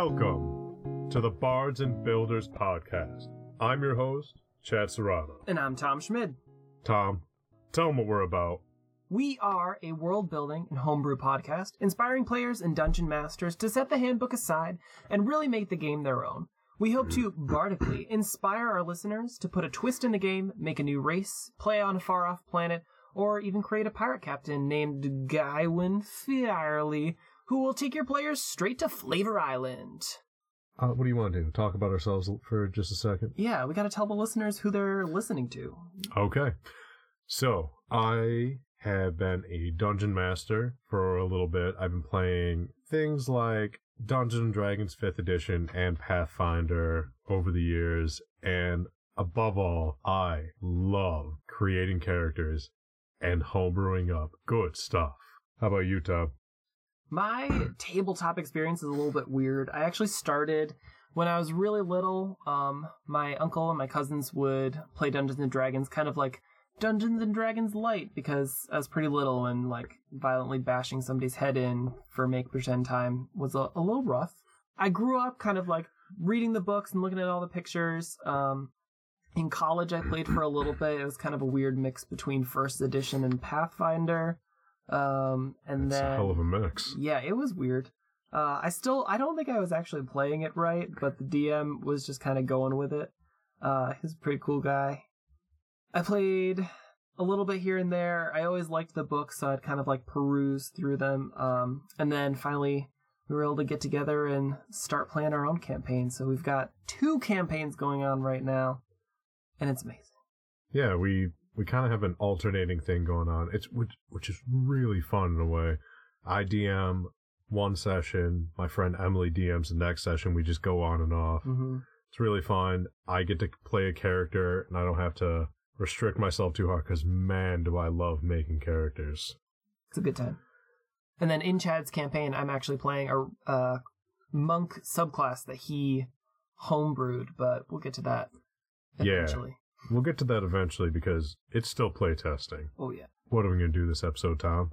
Welcome to the Bards and Builders podcast. I'm your host, Chad Serrano. And I'm Tom Schmid. Tom, tell them what we're about. We are a world building and homebrew podcast, inspiring players and dungeon masters to set the handbook aside and really make the game their own. We hope to bardically inspire our listeners to put a twist in the game, make a new race, play on a far off planet, or even create a pirate captain named Gaiwin Fairley who will take your players straight to Flavor Island. Uh, what do you want to do? Talk about ourselves for just a second? Yeah, we got to tell the listeners who they're listening to. Okay. So, I have been a dungeon master for a little bit. I've been playing things like Dungeons and Dragons 5th edition and Pathfinder over the years. And above all, I love creating characters and homebrewing up good stuff. How about you, Tom? My tabletop experience is a little bit weird. I actually started when I was really little. Um, my uncle and my cousins would play Dungeons and Dragons, kind of like Dungeons and Dragons Light, because I was pretty little and like violently bashing somebody's head in for make pretend time was a, a little rough. I grew up kind of like reading the books and looking at all the pictures. Um, in college, I played for a little bit. It was kind of a weird mix between First Edition and Pathfinder. Um, and It's then a hell of a mix. yeah, it was weird. Uh, I still, I don't think I was actually playing it right, but the DM was just kind of going with it. Uh, he's a pretty cool guy. I played a little bit here and there. I always liked the books, so I'd kind of like peruse through them. Um, and then finally, we were able to get together and start playing our own campaign. So we've got two campaigns going on right now, and it's amazing. Yeah, we we kind of have an alternating thing going on. It's which which is really fun in a way. I DM one session, my friend Emily DMs the next session. We just go on and off. Mm-hmm. It's really fun. I get to play a character, and I don't have to restrict myself too hard. Because man, do I love making characters. It's a good time. And then in Chad's campaign, I'm actually playing a uh, monk subclass that he homebrewed, but we'll get to that Yeah. eventually. We'll get to that eventually because it's still playtesting. Oh, yeah. What are we gonna do this episode, Tom?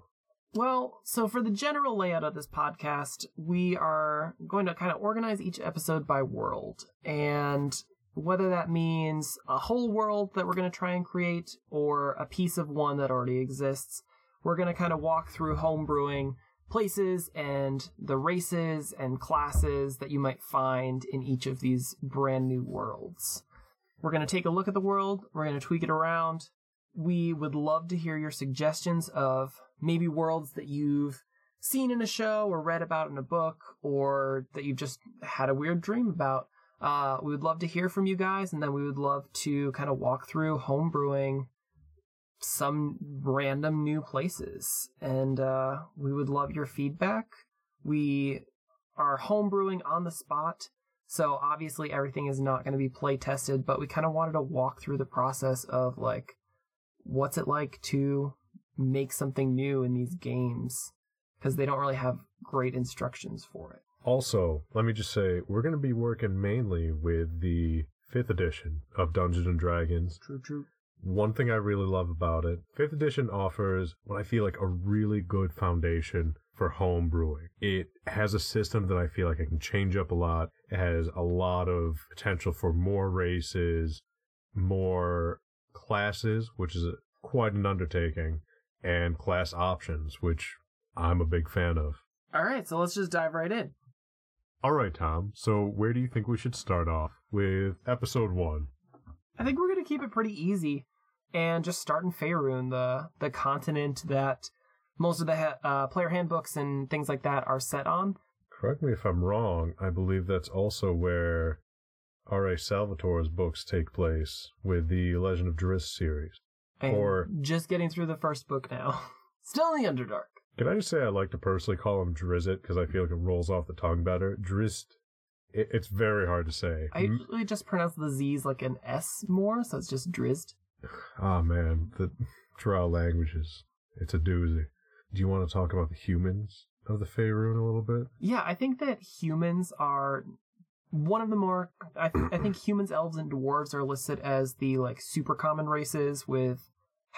Well, so for the general layout of this podcast, we are going to kind of organize each episode by world. And whether that means a whole world that we're going to try and create or a piece of one that already exists, we're going to kind of walk through homebrewing places and the races and classes that you might find in each of these brand new worlds. We're going to take a look at the world, we're going to tweak it around, we would love to hear your suggestions of maybe worlds that you've seen in a show or read about in a book or that you've just had a weird dream about. Uh, we would love to hear from you guys, and then we would love to kind of walk through homebrewing some random new places. And uh, we would love your feedback. We are homebrewing on the spot. So obviously everything is not going to be play tested, but we kind of wanted to walk through the process of like, what's it like to make something new in these games because they don't really have great instructions for it. Also, let me just say we're gonna be working mainly with the fifth edition of Dungeons and Dragons. True, true. One thing I really love about it, fifth edition offers what I feel like a really good foundation for home brewing. It has a system that I feel like I can change up a lot. It has a lot of potential for more races, more classes, which is quite an undertaking, and class options, which I'm a big fan of. All right, so let's just dive right in. All right, Tom. So where do you think we should start off with episode one? I think we're going to keep it pretty easy and just start in Faerun, the the continent that most of the ha- uh, player handbooks and things like that are set on. Correct me if I'm wrong. I believe that's also where R.A. Salvatore's books take place with the Legend of Driss series. And Or- just getting through the first book now. Still in the Underdark. Can I just say I like to personally call him Drizzt because I feel like it rolls off the tongue better. Drizzt. It, it's very hard to say. I usually just pronounce the Z's like an S more, so it's just Drizzt. Ah man, the trial languages. It's a doozy. Do you want to talk about the humans of the Faerun a little bit? Yeah, I think that humans are one of the more. I, th- I think humans, elves, and dwarves are listed as the like super common races, with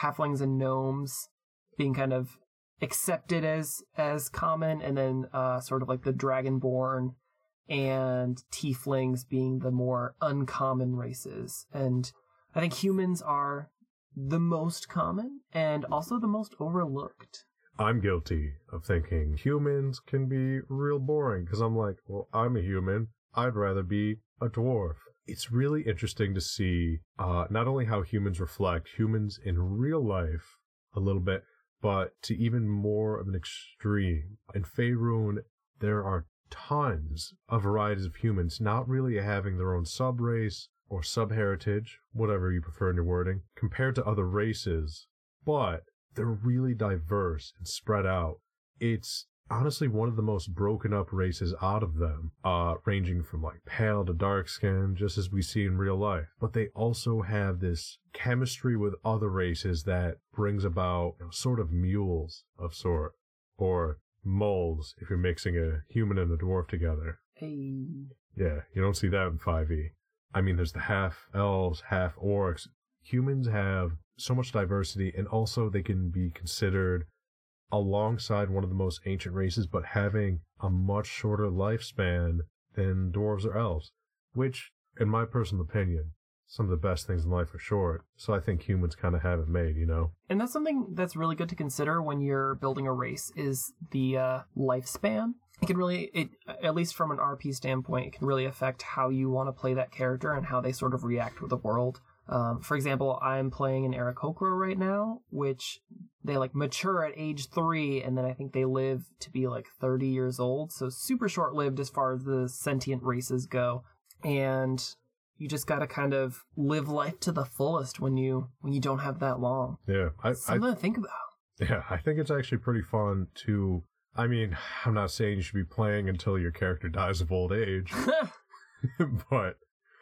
halflings and gnomes being kind of accepted as as common, and then uh, sort of like the dragonborn and tieflings being the more uncommon races. And I think humans are the most common and also the most overlooked. I'm guilty of thinking humans can be real boring because I'm like, well, I'm a human. I'd rather be a dwarf. It's really interesting to see uh, not only how humans reflect humans in real life a little bit, but to even more of an extreme. In Faerun, there are tons of varieties of humans not really having their own subrace or sub-heritage, whatever you prefer in your wording, compared to other races, but they're really diverse and spread out. It's honestly one of the most broken up races out of them, uh, ranging from like pale to dark skin, just as we see in real life. But they also have this chemistry with other races that brings about you know, sort of mules of sort, or moles if you're mixing a human and a dwarf together. Hey. Yeah, you don't see that in 5e. I mean, there's the half elves, half orcs. Humans have so much diversity, and also they can be considered alongside one of the most ancient races, but having a much shorter lifespan than dwarves or elves, which, in my personal opinion, some of the best things in life are short. So I think humans kind of have it made, you know? And that's something that's really good to consider when you're building a race is the uh, lifespan. It can really, it at least from an RP standpoint, it can really affect how you want to play that character and how they sort of react with the world. Um, for example, I'm playing an Aarakocra right now, which they like mature at age three, and then I think they live to be like 30 years old. So super short lived as far as the sentient races go. And you just got to kind of live life to the fullest when you when you don't have that long. Yeah, I, Something I, to think about. yeah, I think it's actually pretty fun to. I mean, I'm not saying you should be playing until your character dies of old age, but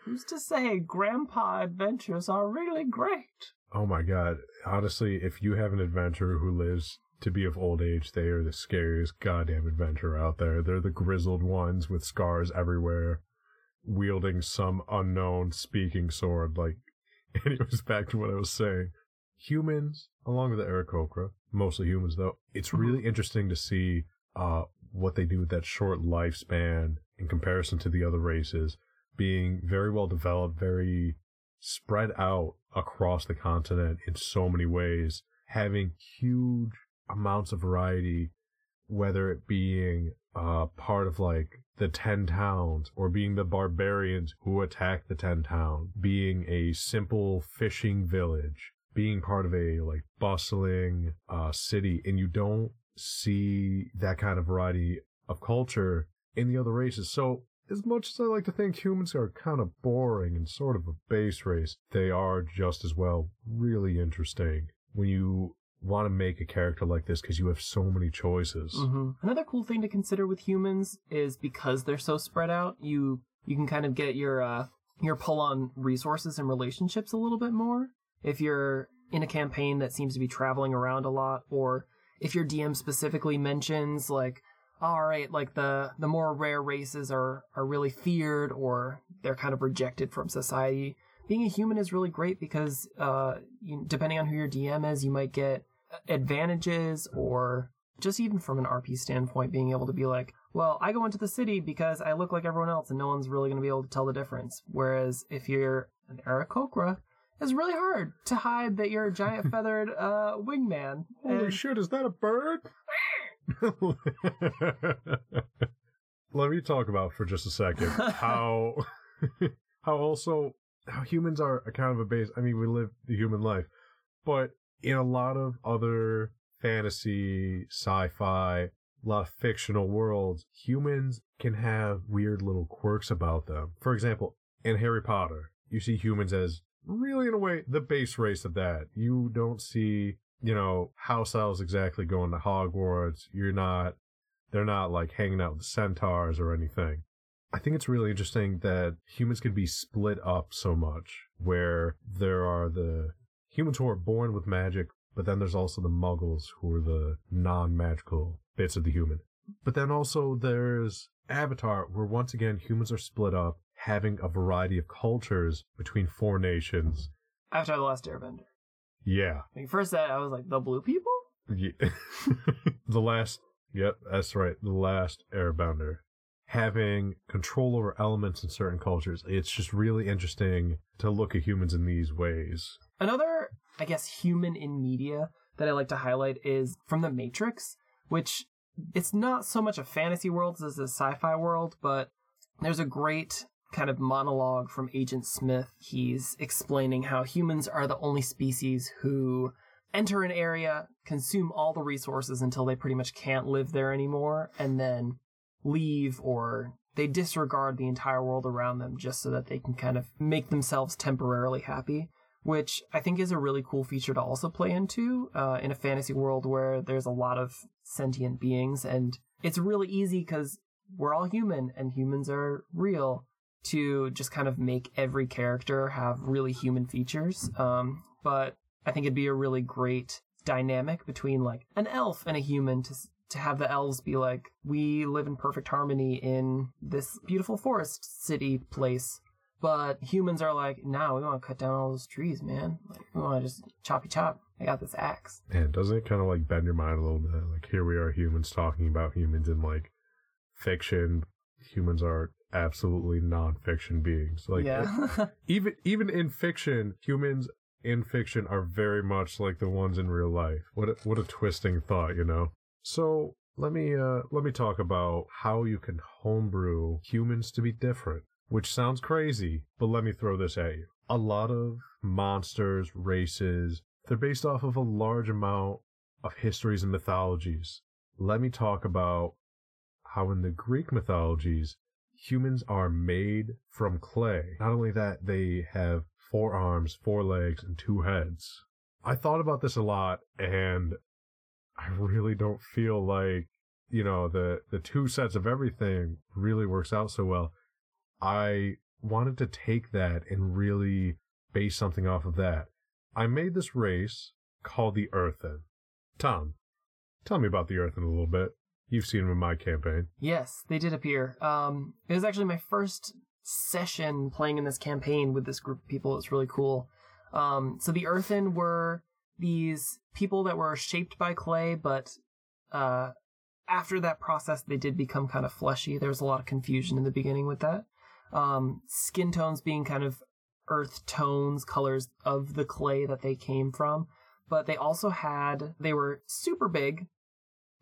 Who's to say grandpa adventures are really great? Oh my god. Honestly, if you have an adventurer who lives to be of old age, they are the scariest goddamn adventurer out there. They're the grizzled ones with scars everywhere, wielding some unknown speaking sword. Like, anyways, back to what I was saying. Humans, along with the Aarakocra, mostly humans though, it's really interesting to see uh, what they do with that short lifespan in comparison to the other races being very well developed, very spread out across the continent in so many ways, having huge amounts of variety, whether it being uh, part of like the 10 towns or being the barbarians who attack the 10 Towns, being a simple fishing village, being part of a like bustling uh, city. And you don't see that kind of variety of culture in the other races. So as much as I like to think humans are kind of boring and sort of a base race, they are just as well really interesting when you want to make a character like this because you have so many choices. Mm-hmm. Another cool thing to consider with humans is because they're so spread out, you you can kind of get your uh, your pull on resources and relationships a little bit more. If you're in a campaign that seems to be traveling around a lot, or if your DM specifically mentions like all right, like the the more rare races are are really feared or they're kind of rejected from society. Being a human is really great because uh, you, depending on who your DM is, you might get advantages or just even from an RP standpoint, being able to be like, well, I go into the city because I look like everyone else and no one's really going to be able to tell the difference. Whereas if you're an Aarakocra, it's really hard to hide that you're a giant feathered uh, wingman. Holy And- shit, is that a bird? Let me talk about for just a second how how also how humans are a kind of a base. I mean, we live the human life, but in a lot of other fantasy, sci-fi, a lot of fictional worlds, humans can have weird little quirks about them. For example, in Harry Potter, you see humans as really in a way the base race of that. You don't see you know, house elves exactly going to Hogwarts. You're not, they're not like hanging out with centaurs or anything. I think it's really interesting that humans can be split up so much, where there are the humans who are born with magic, but then there's also the muggles who are the non magical bits of the human. But then also there's Avatar, where once again humans are split up, having a variety of cultures between four nations. After the last Airbender. Yeah, When you first said, it, I was like, the blue people? Yeah. the last, yep, that's right. The last Airbender. having control over elements in certain cultures. It's just really interesting to look at humans in these ways. Another, I guess, human in media that I like to highlight is from The Matrix, which it's not so much a fantasy world as a sci-fi world, but there's a great kind of monologue from Agent Smith. He's explaining how humans are the only species who enter an area, consume all the resources until they pretty much can't live there anymore, and then leave or they disregard the entire world around them just so that they can kind of make themselves temporarily happy which I think is a really cool feature to also play into uh, in a fantasy world where there's a lot of sentient beings, and it's really easy because we're all human and humans are real to just kind of make every character have really human features. Um, but I think it'd be a really great dynamic between like an elf and a human to to have the elves be like, we live in perfect harmony in this beautiful forest city place but humans are like, no, we want to cut down all those trees, man. Like, we want to just choppy chop. I got this axe. Man, doesn't it kind of like bend your mind a little bit? Like, here we are, humans talking about humans in like fiction. Humans are absolutely non-fiction beings. Like, yeah. even even in fiction, humans in fiction are very much like the ones in real life. What a, what a twisting thought, you know. So let me uh let me talk about how you can homebrew humans to be different which sounds crazy, but let me throw this at you. A lot of monsters, races, they're based off of a large amount of histories and mythologies. Let me talk about how in the Greek mythologies, humans are made from clay. Not only that, they have four arms, four legs, and two heads. I thought about this a lot, and I really don't feel like, you know, the, the two sets of everything really works out so well. I wanted to take that and really base something off of that. I made this race called the Earthen. Tom, tell me about the Earthen a little bit. You've seen them in my campaign. Yes, they did appear. Um, it was actually my first session playing in this campaign with this group of people. It's really cool. Um, so the Earthen were these people that were shaped by clay, but uh, after that process, they did become kind of fleshy. There was a lot of confusion in the beginning with that um, skin tones being kind of earth tones, colors of the clay that they came from. But they also had, they were super big.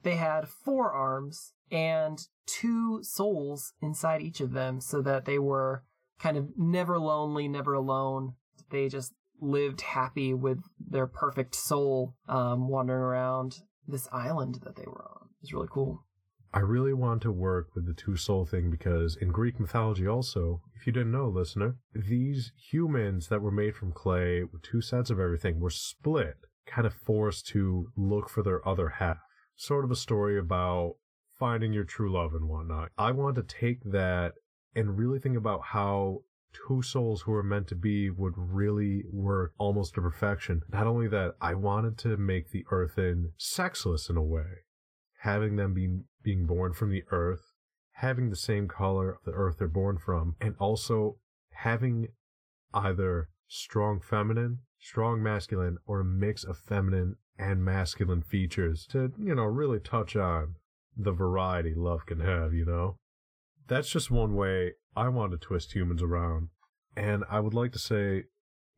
They had four arms and two souls inside each of them so that they were kind of never lonely, never alone. They just lived happy with their perfect soul um, wandering around this island that they were on. It was really cool. I really want to work with the two soul thing because in Greek mythology also, if you didn't know, listener, these humans that were made from clay with two sets of everything were split, kind of forced to look for their other half. Sort of a story about finding your true love and whatnot. I want to take that and really think about how two souls who are meant to be would really work almost to perfection. Not only that, I wanted to make the earthen sexless in a way having them being being born from the earth, having the same color of the earth they're born from, and also having either strong feminine, strong masculine, or a mix of feminine and masculine features to, you know, really touch on the variety love can have, you know? That's just one way I want to twist humans around. And I would like to say,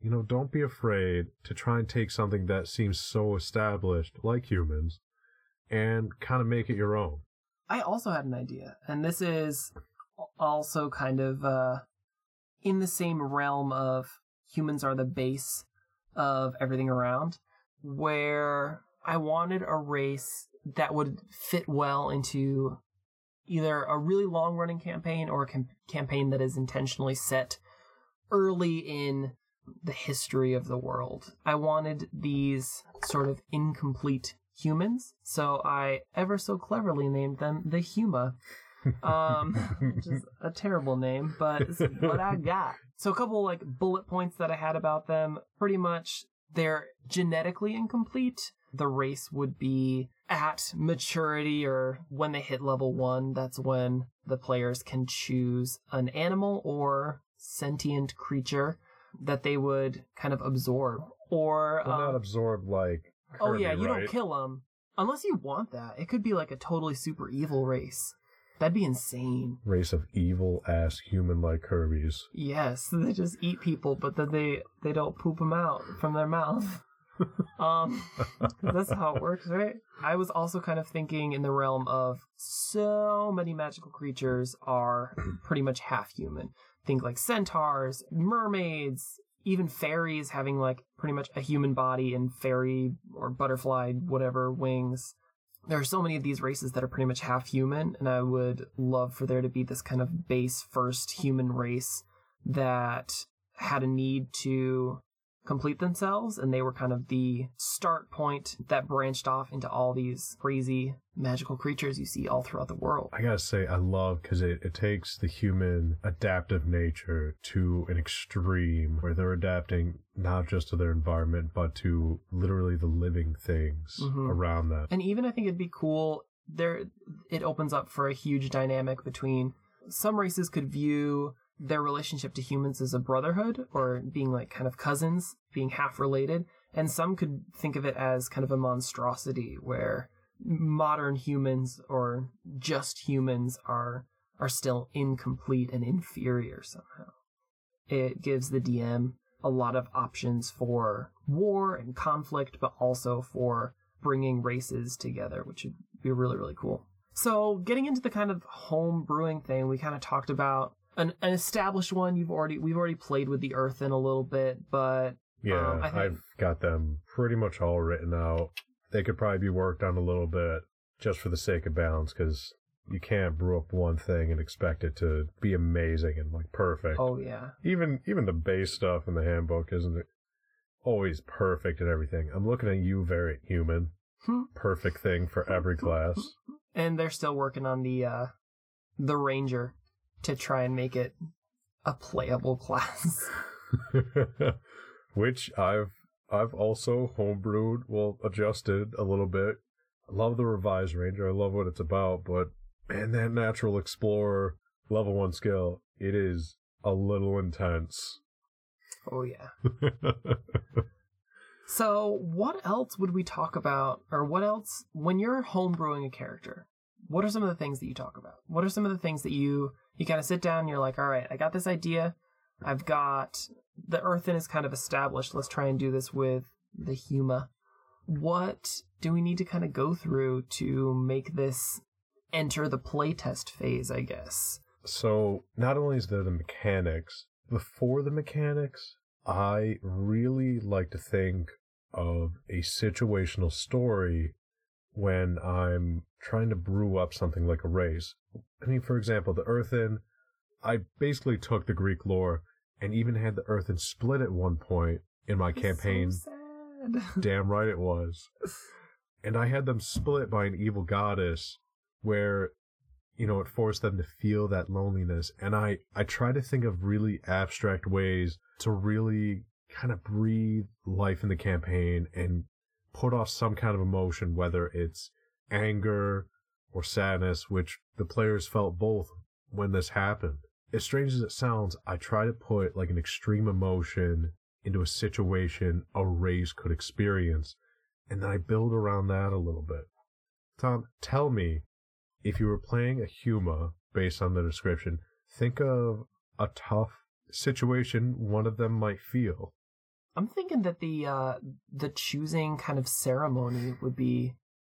you know, don't be afraid to try and take something that seems so established, like humans, and kind of make it your own. I also had an idea, and this is also kind of uh, in the same realm of humans are the base of everything around, where I wanted a race that would fit well into either a really long running campaign or a com- campaign that is intentionally set early in the history of the world. I wanted these sort of incomplete humans, so I ever so cleverly named them the Huma. Um, which is a terrible name, but what I got. So a couple like bullet points that I had about them. Pretty much, they're genetically incomplete. The race would be at maturity or when they hit level one. That's when the players can choose an animal or sentient creature that they would kind of absorb or um, not absorb like oh yeah, you right? don't kill them unless you want that. It could be like a totally super evil race. That'd be insane. Race of evil ass human like Kirby's. Yes, they just eat people, but then they they don't poop them out from their mouth. um, that's how it works, right? I was also kind of thinking in the realm of so many magical creatures are pretty much half human. Think like centaurs, mermaids, even fairies having like pretty much a human body and fairy or butterfly, whatever, wings. There are so many of these races that are pretty much half human, and I would love for there to be this kind of base first human race that had a need to complete themselves, and they were kind of the start point that branched off into all these crazy magical creatures you see all throughout the world. I gotta say, I love because it, it takes the human adaptive nature to an extreme where they're adapting not just to their environment, but to literally the living things Mhm. around them. And even I think it'd be cool there it opens up for a huge dynamic between some races could view their relationship to humans as a brotherhood or being like kind of cousins, being half related, and some could think of it as kind of a monstrosity where modern humans or just humans are are still incomplete and inferior somehow. It gives the DM a lot of options for war and conflict, but also for bringing races together, which would be really, really cool. So, getting into the kind of home brewing thing, we kind of talked about an, an established one. You've already we've already played with the Earthen a little bit, but Yeah, Um, I I've got them pretty much all written out. They could probably be worked on a little bit just for the sake of balance because you can't brew up one thing and expect it to be amazing and like perfect. oh yeah, Even even the base stuff in the handbook isn't always perfect and everything. I'm looking at you, variant human. Hmm. Perfect thing for every class. and they're still working on the uh the Ranger to try and make it a playable class. Which I've I've also homebrewed, well adjusted a little bit. I love the revised ranger. I love what it's about, but man, that natural explorer level one skill, it is a little intense. oh yeah. So, what else would we talk about, or what else, when you're homebrewing a character, what are some of the things that you talk about? What are some of the things that you, you kind of sit down and you're like, all right, I got this idea. I've got, the earthen is kind of established. Let's try and do this with the Huma. What do we need to kind of go through to make this enter the playtest phase, I guess? so not only is there the mechanics, before the mechanics, I really like to think of a situational story when I'm trying to brew up something like a race. I mean, for example, the Earthen, I basically took the Greek lore and even had the Earthen split at one point in my campaign. So sad. Damn right it was. And I had them split by an evil goddess where, you know, it forced them to feel that loneliness. And I, I try to think of really abstract ways to really kind of breathe life in the campaign and put off some kind of emotion, whether it's anger or sadness, which the players felt both when this happened. As strange as it sounds, I try to put like an extreme emotion into a situation a race could experience, and then I build around that a little bit. Tom, tell me, if you were playing a Huma based on the description, think of a tough situation one of them might feel. I'm thinking that the uh, the choosing kind of ceremony would be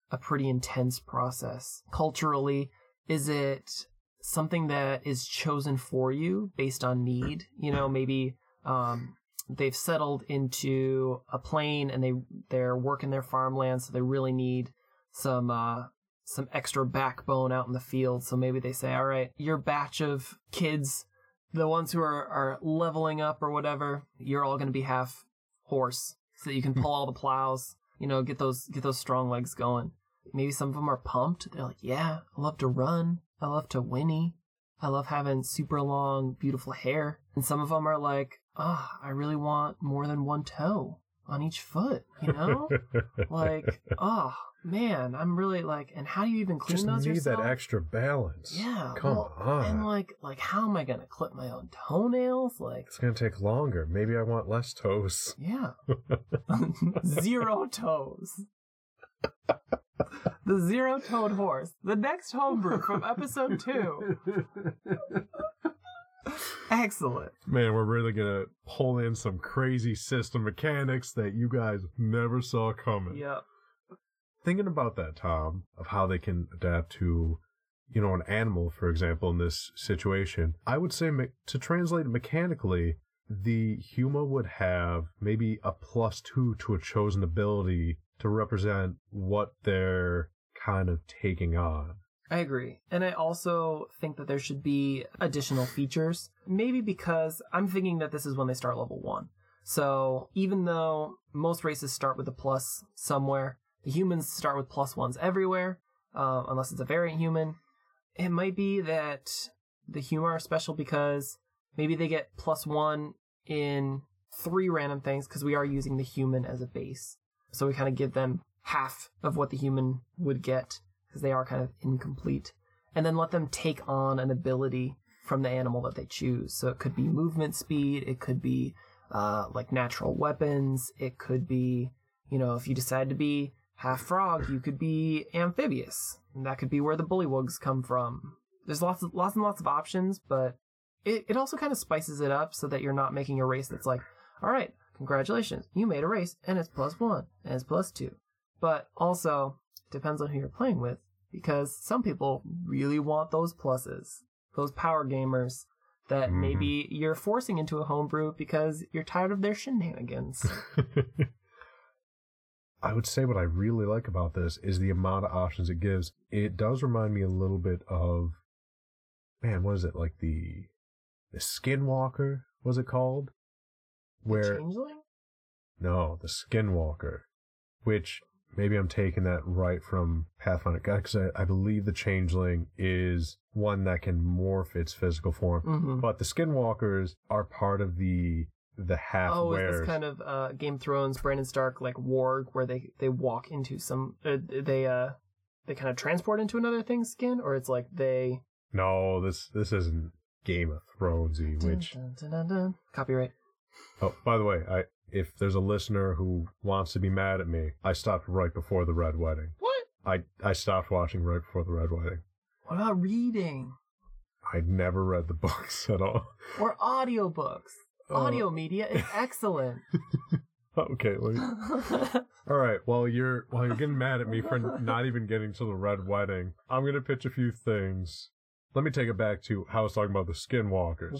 a pretty intense process. Culturally, is it something that is chosen for you based on need? You know, maybe um, they've settled into a plane and they they're working their farmland, so they really need some uh, some extra backbone out in the field. So maybe they say, all right, your batch of kids, the ones who are, are leveling up or whatever, you're all going to be half horse so that you can hmm. pull all the plows, you know, get those, get those strong legs going. Maybe some of them are pumped. They're like, yeah, I love to run. I love to whinny. I love having super long, beautiful hair. And some of them are like, oh, I really want more than one toe on each foot, you know? like, oh man, I'm really like, and how do you even clean Just those need yourself? that extra balance. Yeah, Come well, on. And like, like, how am I gonna clip my own toenails? Like, It's gonna take longer. Maybe I want less toes. yeah, zero toes. The zero toed horse. The next homebrew from episode two. Excellent. Man, we're really gonna pull in some crazy system mechanics that you guys never saw coming. Yep. Thinking about that, Tom, of how they can adapt to, you know, an animal, for example, in this situation, I would say me- to translate it mechanically, the Huma would have maybe a plus two to a chosen ability to represent what they're kind of taking on. I agree. And I also think that there should be additional features. Maybe because I'm thinking that this is when they start level one. So even though most races start with a plus somewhere, the humans start with plus ones everywhere, uh, unless it's a variant human. It might be that the Huma are special because maybe they get plus one in three random things because we are using the human as a base. So we kind of give them half of what the human would get because they are kind of incomplete. And then let them take on an ability from the animal that they choose. So it could be movement speed, it could be uh, like natural weapons, it could be, you know, if you decide to be half frog, you could be amphibious. And that could be where the bullywugs come from. There's lots of lots and lots of options, but it, it also kind of spices it up so that you're not making a race that's like, all right, congratulations, you made a race and it's plus one and it's plus two. But also, depends on who you're playing with because some people really want those pluses, those power gamers that Mhm. maybe you're forcing into a homebrew because you're tired of their shenanigans. I would say what I really like about this is the amount of options it gives. It does remind me a little bit of, man, what is it like the the Skinwalker? Was it called? Where Changeling? no, the Skinwalker, which maybe I'm taking that right from Pathfinder because I, I believe the Changeling is one that can morph its physical form, Mm-hmm. but the Skinwalkers are part of the the half Oh, is this kind of uh, Game of Thrones, Brandon Stark like warg, where they they walk into some, uh, they uh, they kind of transport into another thing's skin, or it's like they No, this this isn't Game of Thronesy, which dun, dun, dun. copyright. Oh, by the way, I if there's a listener who wants to be mad at me, I stopped right before the Red Wedding. What? I I stopped watching right before the Red Wedding. What about reading I'd never read the books at all. or audiobooks? Uh, Audio media is excellent. Okay, wait. all right. While you're while you're getting mad at me for not even getting to the Red Wedding, I'm gonna pitch a few things. Let me take it back to how I was talking about the Skinwalkers.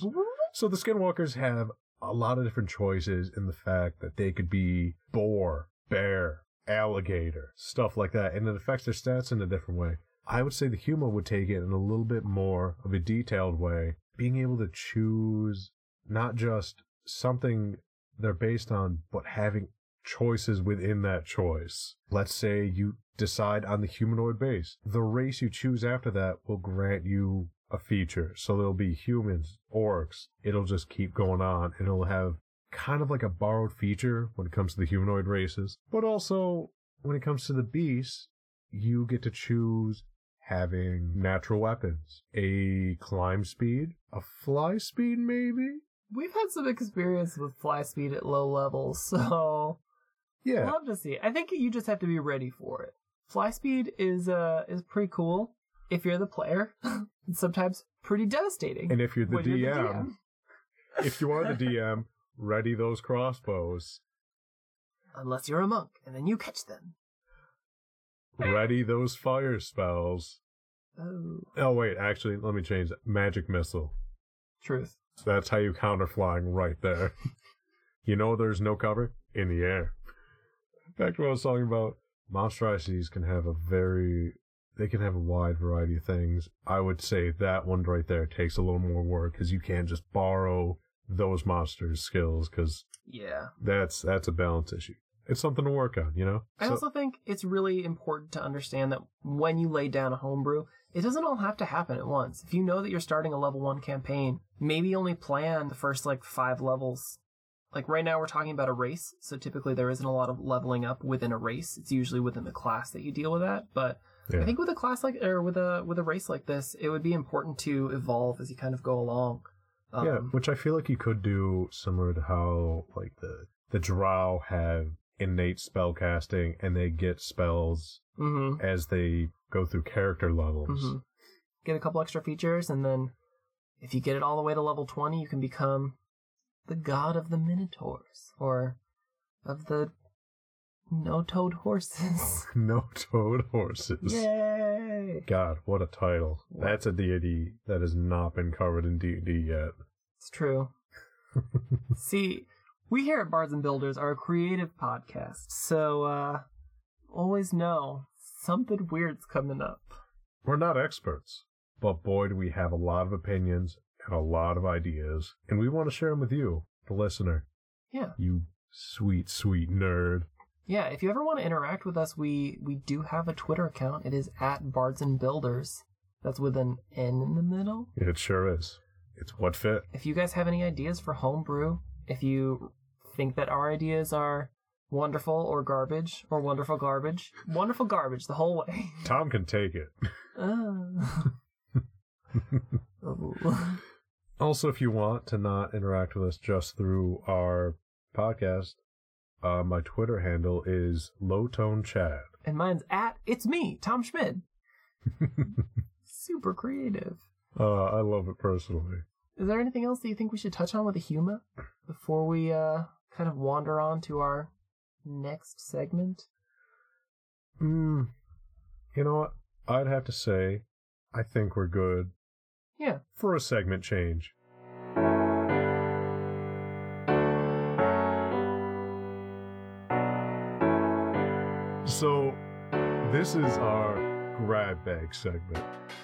So the Skinwalkers have a lot of different choices in the fact that they could be boar, bear, alligator, stuff like that, and it affects their stats in a different way. I would say the Huma would take it in a little bit more of a detailed way, being able to choose not just something they're based on, but having choices within that choice. Let's say you decide on the humanoid base. The race you choose after that will grant you a feature. So there'll be humans, orcs. It'll just keep going on and it'll have kind of like a borrowed feature when it comes to the humanoid races. But also when it comes to the beasts, you get to choose having natural weapons, a climb speed, a fly speed maybe? We've had some experience with fly speed at low levels, so Yeah. love to see. it. I think you just have to be ready for it. Fly speed is uh is pretty cool if you're the player. it's sometimes pretty devastating. And if you're the when you're DM, if you are the DM, ready those crossbows. Unless you're a monk, and then you catch them. Ready those fire spells. Oh, Oh wait, actually, let me change that. Magic missile. truth. That's how you counter flying right there. you know there's no cover? In the air. Back to what I was talking about. Monstrosities can have a very they can have a wide variety of things. I would say that one right there takes a little more work because you can't just borrow those monsters' skills because Yeah. that's that's a balance issue. It's something to work on, you know. I So- also think it's really important to understand that when you lay down a homebrew, it doesn't all have to happen at once. If you know that you're starting a level one campaign, maybe only plan the first like five levels. Like right now, we're talking about a race, so typically there isn't a lot of leveling up within a race. It's usually within the class that you deal with that. But Yeah. I think with a class like or with a with a race like this, it would be important to evolve as you kind of go along. Um, yeah, which I feel like you could do similar to how like the the Drow have innate spell casting and they get spells Mm-hmm. as they go through character levels. hmm Get a couple extra features, and then if you get it all the way to level 20, you can become the god of the Minotaurs, or of the no toed horses. no toed horses. Yay! God, what a title. That's a deity that has not been covered in D&D yet. It's true. See, we here at Bards and Builders are a creative podcast, so uh always know something weird's coming up. We're not experts, but boy, do we have a lot of opinions and a lot of ideas, and we want to share them with you, the listener. Yeah. You sweet, sweet nerd. Yeah, if you ever want to interact with us, we we do have a Twitter account. It is at Bards and Builders. That's with an N in the middle. It sure is. It's what fit. If you guys have any ideas for homebrew, if you think that our ideas are wonderful or garbage or wonderful garbage, wonderful garbage the whole way. Tom can take it. Uh. Also, if you want to not interact with us just through our podcast, uh, my Twitter handle is Low Tone Chad. and mine's at it's me, Tom Schmidt. Super creative. Uh, I love it personally. Is there anything else that you think we should touch on with the Huma before we uh kind of wander on to our next segment? Mm, you know what? I'd have to say, I think we're good Yeah. for a segment change. This is our grab bag segment.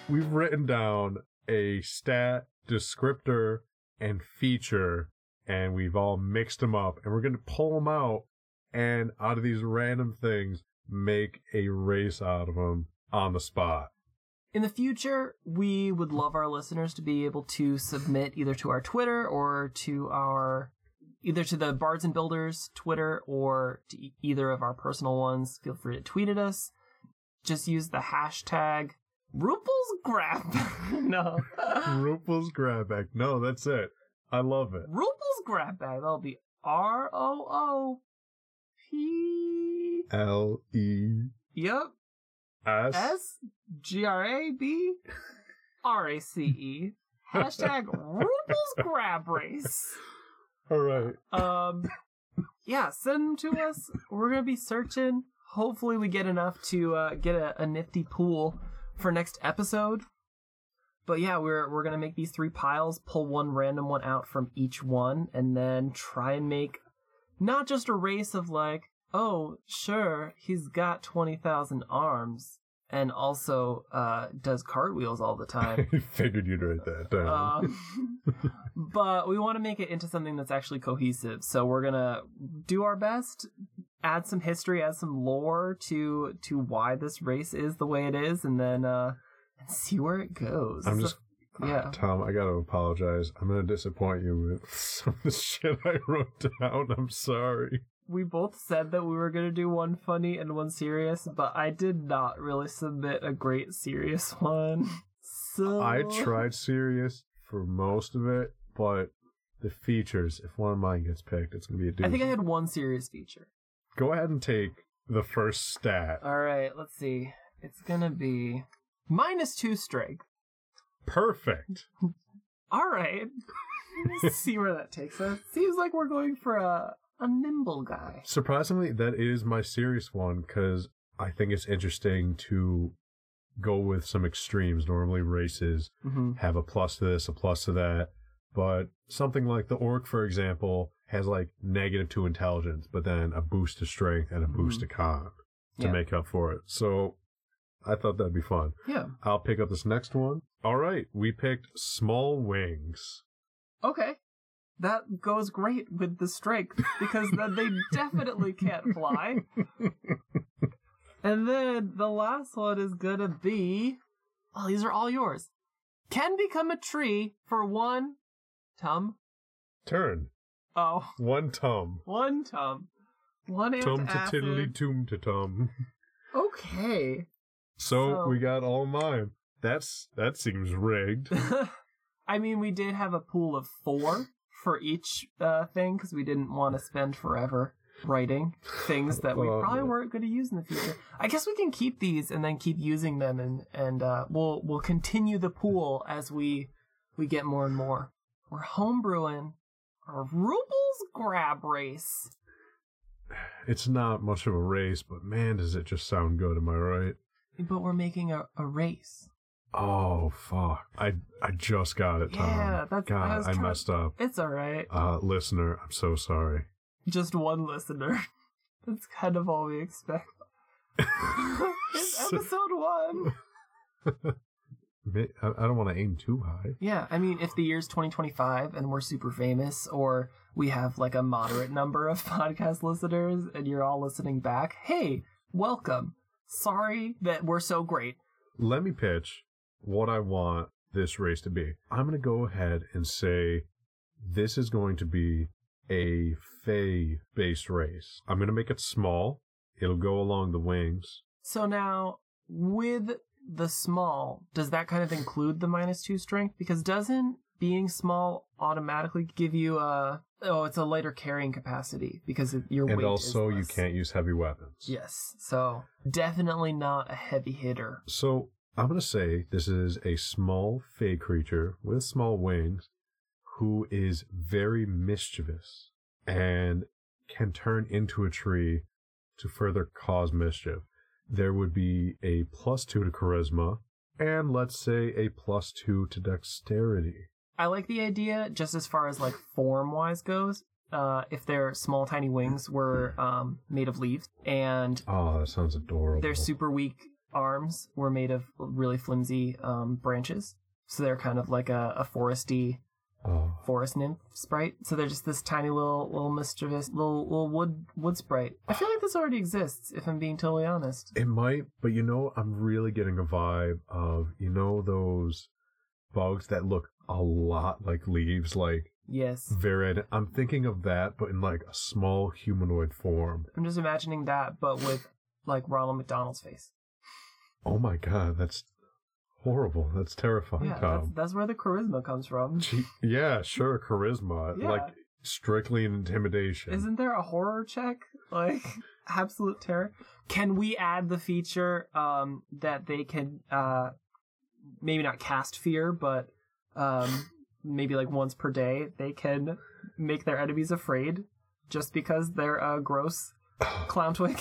We've written down a stat, descriptor, and feature, and we've all mixed them up, and we're going to pull them out, and out of these random things, make a race out of them on the spot. In the future, we would love our listeners to be able to submit either to our Twitter or to our either to the Bards and Builders Twitter or to either of our personal ones. Feel free to tweet at us. Just use the hashtag Roople's Grab. no. Roople's grab bag. No, that's it. I love it. Roople's Grab Bag. That'll be R O O P. L E Yep. S. S G R A B R A C E. Hashtag Roople's Grab Race. All right. Um, yeah, send them to us. We're gonna be searching. Hopefully, we get enough to uh, get a, a nifty pool for next episode. But yeah, we're we're gonna make these three piles, pull one random one out from each one, and then try and make not just a race of like, oh, sure, he's got twenty thousand arms, and also uh, does cartwheels all the time. I figured you'd write that down. Um, but we want to make it into something that's actually cohesive. So we're gonna do our best, add some history, add some lore to to why this race is the way it is, and then uh see where it goes. I'm So- just. yeah. Tom, I gotta apologize. I'm gonna disappoint you with some of the shit I wrote down. I'm sorry. we both said that we were gonna do one funny and one serious, but I did not really submit a great serious one. So I tried serious for most of it, but the features, if one of mine gets picked, it's gonna be a doozy. I think I had one serious feature. Go ahead and take the first stat. All right, let's see. It's gonna be minus two strength. Perfect. All right. Let's see where that takes us. Seems like we're going for a a nimble guy. Surprisingly, that is my serious one because I think it's interesting to go with some extremes. Normally, races Mm-hmm. have a plus to this, a plus to that, but something like the orc, for example, has like negative to intelligence, but then a boost to strength and a mm-hmm. boost to con to Yeah. make up for it. So I thought that'd be fun. Yeah. I'll pick up this next one. All right, we picked small wings. Okay. That goes great with the strength because then they definitely can't fly. And then the last one is gonna be. Oh, these are all yours. Can become a tree for one tum. Turn Oh, one tum. one tum. One Tum to tiddly tum to tum. Okay. So, So- we got all mine. That's that seems rigged. I mean, we did have a pool of four for each uh, thing because we didn't want to spend forever. writing things that we Oh, probably man. weren't going to use in the future. I guess we can keep these and then keep using them, and and uh, we'll we'll continue the pool as we we get more and more. We're homebrewing Roople's grab race. It's not much of a race, but man, does it just sound good, am I right? But we're making a, a race. Oh fuck. I I just got it, Tom. Yeah, that's- I God, was I, trying- messed up. It's all right. Uh listener, I'm so sorry. Just one listener. That's kind of all we expect. it's episode one. I don't want to aim too high. Yeah, I mean, if the year's 2025 and we're super famous, or we have like a moderate number of podcast listeners and you're all listening back, hey, welcome. Sorry that we're so great. Let me pitch what I want this race to be. I'm going to go ahead and say this is going to be a Fey based race. I'm going to make it small. It'll go along the wings. So now, with the small, does that kind of include the minus two strength? Because doesn't being small automatically give you a oh, it's a lighter carrying capacity because your weight and also, you can't use heavy weapons. Yes, so definitely not a heavy hitter. So I'm going to say this is a small Fey creature with small wings who is very mischievous and can turn into a tree to further cause mischief. There would be a plus two to charisma and let's say a plus two to dexterity. I like the idea just as far as like form wise goes. Uh, if their small tiny wings were um, made of leaves and Oh, that sounds adorable. their super weak arms were made of really flimsy um, branches. So they're kind of like a, a foresty oh. forest nymph sprite. So they're just this tiny little little mischievous little little wood wood sprite. I feel like this already exists, if I'm being totally honest. It might, but you know, I'm really getting a vibe of, you know, those bugs that look a lot like leaves, like Yes. very. I'm thinking of that, but in like a small humanoid form. I'm just imagining that, but with like Ronald McDonald's face. Oh my god, that's horrible. That's terrifying, Yeah, that's, that's where the charisma comes from. Gee, yeah, sure, charisma, Yeah. like strictly an intimidation. Isn't there a horror check? Like absolute terror. Can we add the feature um that they can uh maybe not cast fear, but um maybe like once per day they can make their enemies afraid just because they're a gross clown twig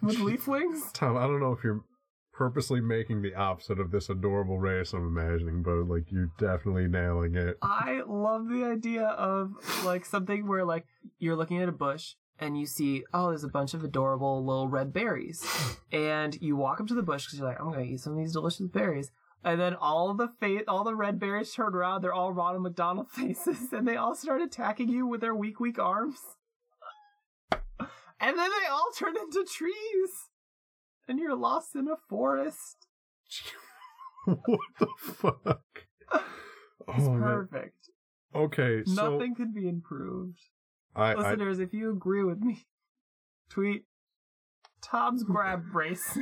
with leaf wings? Tom, I don't know if you're purposely making the opposite of this adorable race I'm imagining, but like you're definitely nailing it. I love the idea of like something where like you're looking at a bush and you see oh there's a bunch of adorable little red berries. And you walk up to the bush because you're like I'm gonna eat some of these delicious berries. And then all the fa- all the red berries turn around they're all Ronald McDonald faces and they all start attacking you with their weak weak arms. And then they all turn into trees and you're lost in a forest what the fuck? it's Oh man. perfect Okay, so nothing could be improved I, I Listeners, if you agree with me, tweet Tom's grab brace.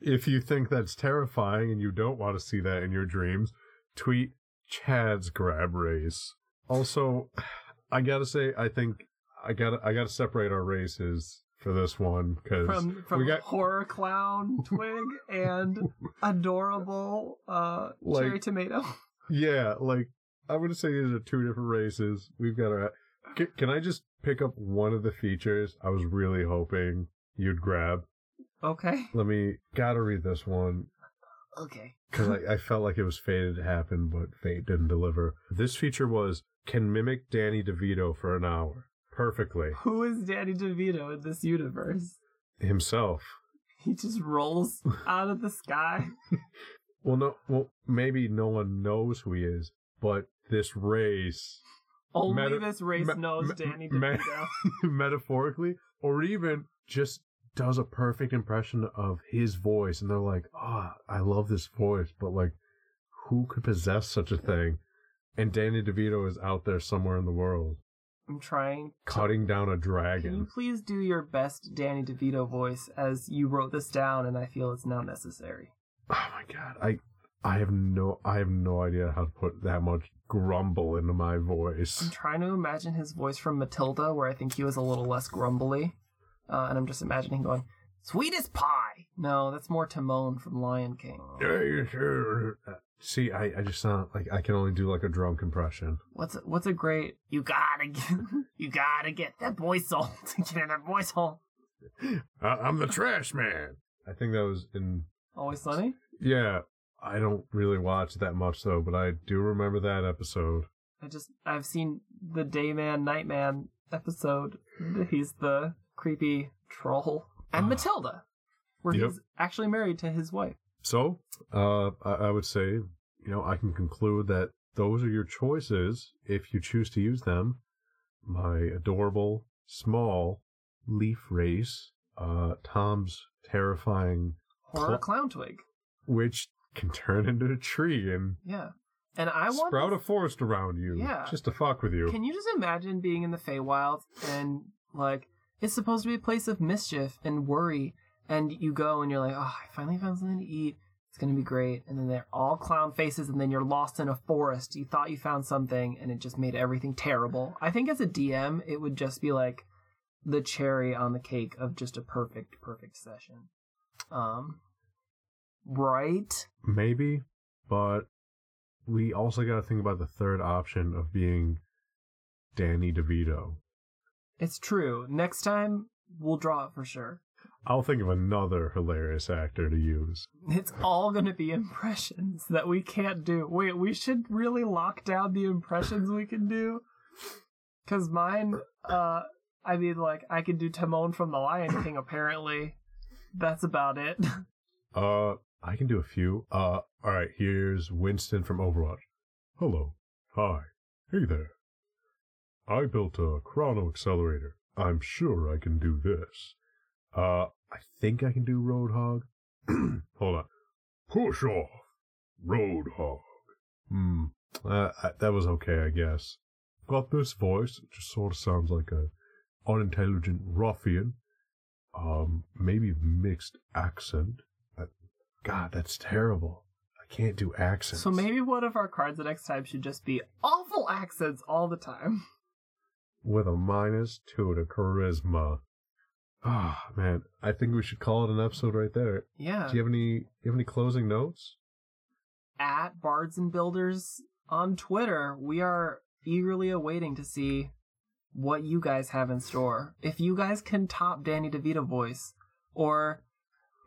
if you think that's terrifying and you don't want to see that in your dreams, tweet Chad's grab race. Also, I gotta say, I think I gotta I gotta separate our races for this one because from from we got horror clown twig and adorable uh Like- cherry tomato. yeah, like I'm gonna say these are two different races. We've got a. Can, can I just pick up one of the features I was really hoping you'd grab? Okay. Let me gotta read this one Okay. because I, I felt like it was fated to happen, but fate didn't deliver. This feature was can mimic Danny DeVito for an hour perfectly Who is Danny DeVito in this universe? himself. He just rolls out of the sky. Well, no, well maybe no one knows who he is, but this race, Only Meta- this race me- knows me- Danny me- DeVito. metaphorically, or even just does a perfect impression of his voice, and they're like, "Ah, I love this voice," but like, who could possess such a thing? And Danny DeVito is out there somewhere in the world, I'm trying cutting down a Dragon. Can you dragon. please do your best Danny DeVito voice as you wrote this down and I feel it's now necessary? Oh my god, I I have no I have no idea how to put that much grumble into my voice. I'm trying to imagine his voice from Matilda, where I think he was a little less grumbly. Uh, and I'm just imagining going, sweetest pie. No, that's more Timon from Lion King. See, I, I just sound like I can only do like a drum compression. What's a, what's a great? You gotta get, you gotta get that voice hole to get in that voice hole. I, I'm the trash man. I think that was in Always sunny. yeah. I don't really watch that much though, but I do remember that episode. I just I've seen the Dayman Nightman episode. He's the creepy troll and Ah. Matilda, where Yep. he's actually married to his wife. So, uh, I, I would say, you know, I can conclude that those are your choices if you choose to use them. My adorable, small leaf race, uh, Tom's terrifying, Horror Cl- clown twig. which can turn into a tree and Yeah, and I want. To sprout a forest around you Yeah. just to fuck with you. Can you just imagine being in the Feywild and like it's supposed to be a place of mischief and worry, and you go and you're like, oh, I finally found something to eat. It's gonna be great, and then they're all clown faces, and then you're lost in a forest. You thought you found something, and it just made everything terrible. I think as a DM, it would just be like the cherry on the cake of just a perfect, perfect session. Um, right? Maybe, but we also got to think about the third option of being Danny DeVito. It's true. Next time we'll draw it for sure. I'll think of another hilarious actor to use. It's all going to be impressions that we can't do. Wait, we should really lock down the impressions we can do. Cause mine, uh, I mean, like, I can do Timon from the Lion King, apparently. That's about it. Uh, I can do a few. Uh, alright, here's Winston from Overwatch. Hello. Hi. Hey there. I built a chrono accelerator. I'm sure I can do this. Uh, I think I can do Roadhog. Hold on. Push off. Roadhog. Hmm. Uh, I, that was okay, I guess. Got this voice. It just sort of sounds like a unintelligent ruffian. Um, maybe mixed accent. Uh, God, that's terrible. I can't do accents. so maybe one of our cards the next time should just be awful accents all the time. with a minus two to charisma. Ah, man, I think we should call it an episode right there. Yeah. Do you have any? You have any closing notes? At Bards and Builders on Twitter, we are eagerly awaiting to see what you guys have in store. If you guys can top Danny DeVito voice, or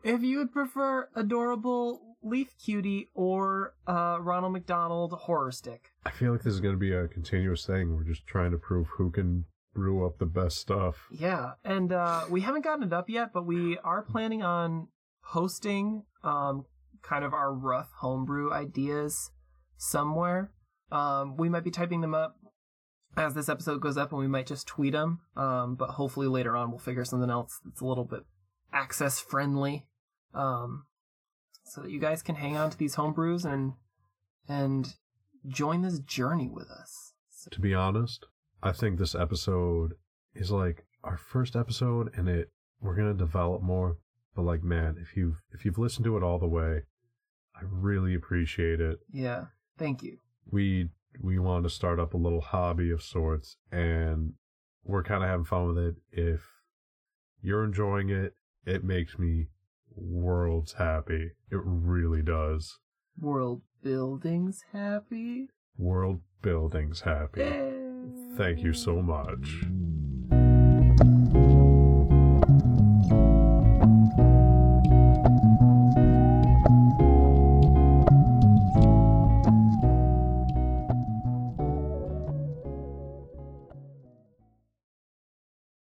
if you would prefer adorable Leaf Cutie or uh, Ronald McDonald horror stick. I feel like this is going to be a continuous thing. We're just trying to prove who can brew up the best stuff. Yeah, and uh, we haven't gotten it up yet, but we are planning on posting um, kind of our rough homebrew ideas somewhere. Um, we might be typing them up as this episode goes up, and we might just tweet them. Um, but hopefully later on we'll figure something else that's a little bit access friendly, um, so that you guys can hang on to these homebrews and and join this journey with us. So- To be honest, I think this episode is like our first episode, and it we're gonna develop more. But like, man, if you've if you've listened to it all the way, I really appreciate it. yeah, thank you. we we want to start up a little hobby of sorts and we're kind of having fun with it if you're enjoying it it makes me worlds happy it really does World buildings happy. world buildings happy. Thank you so much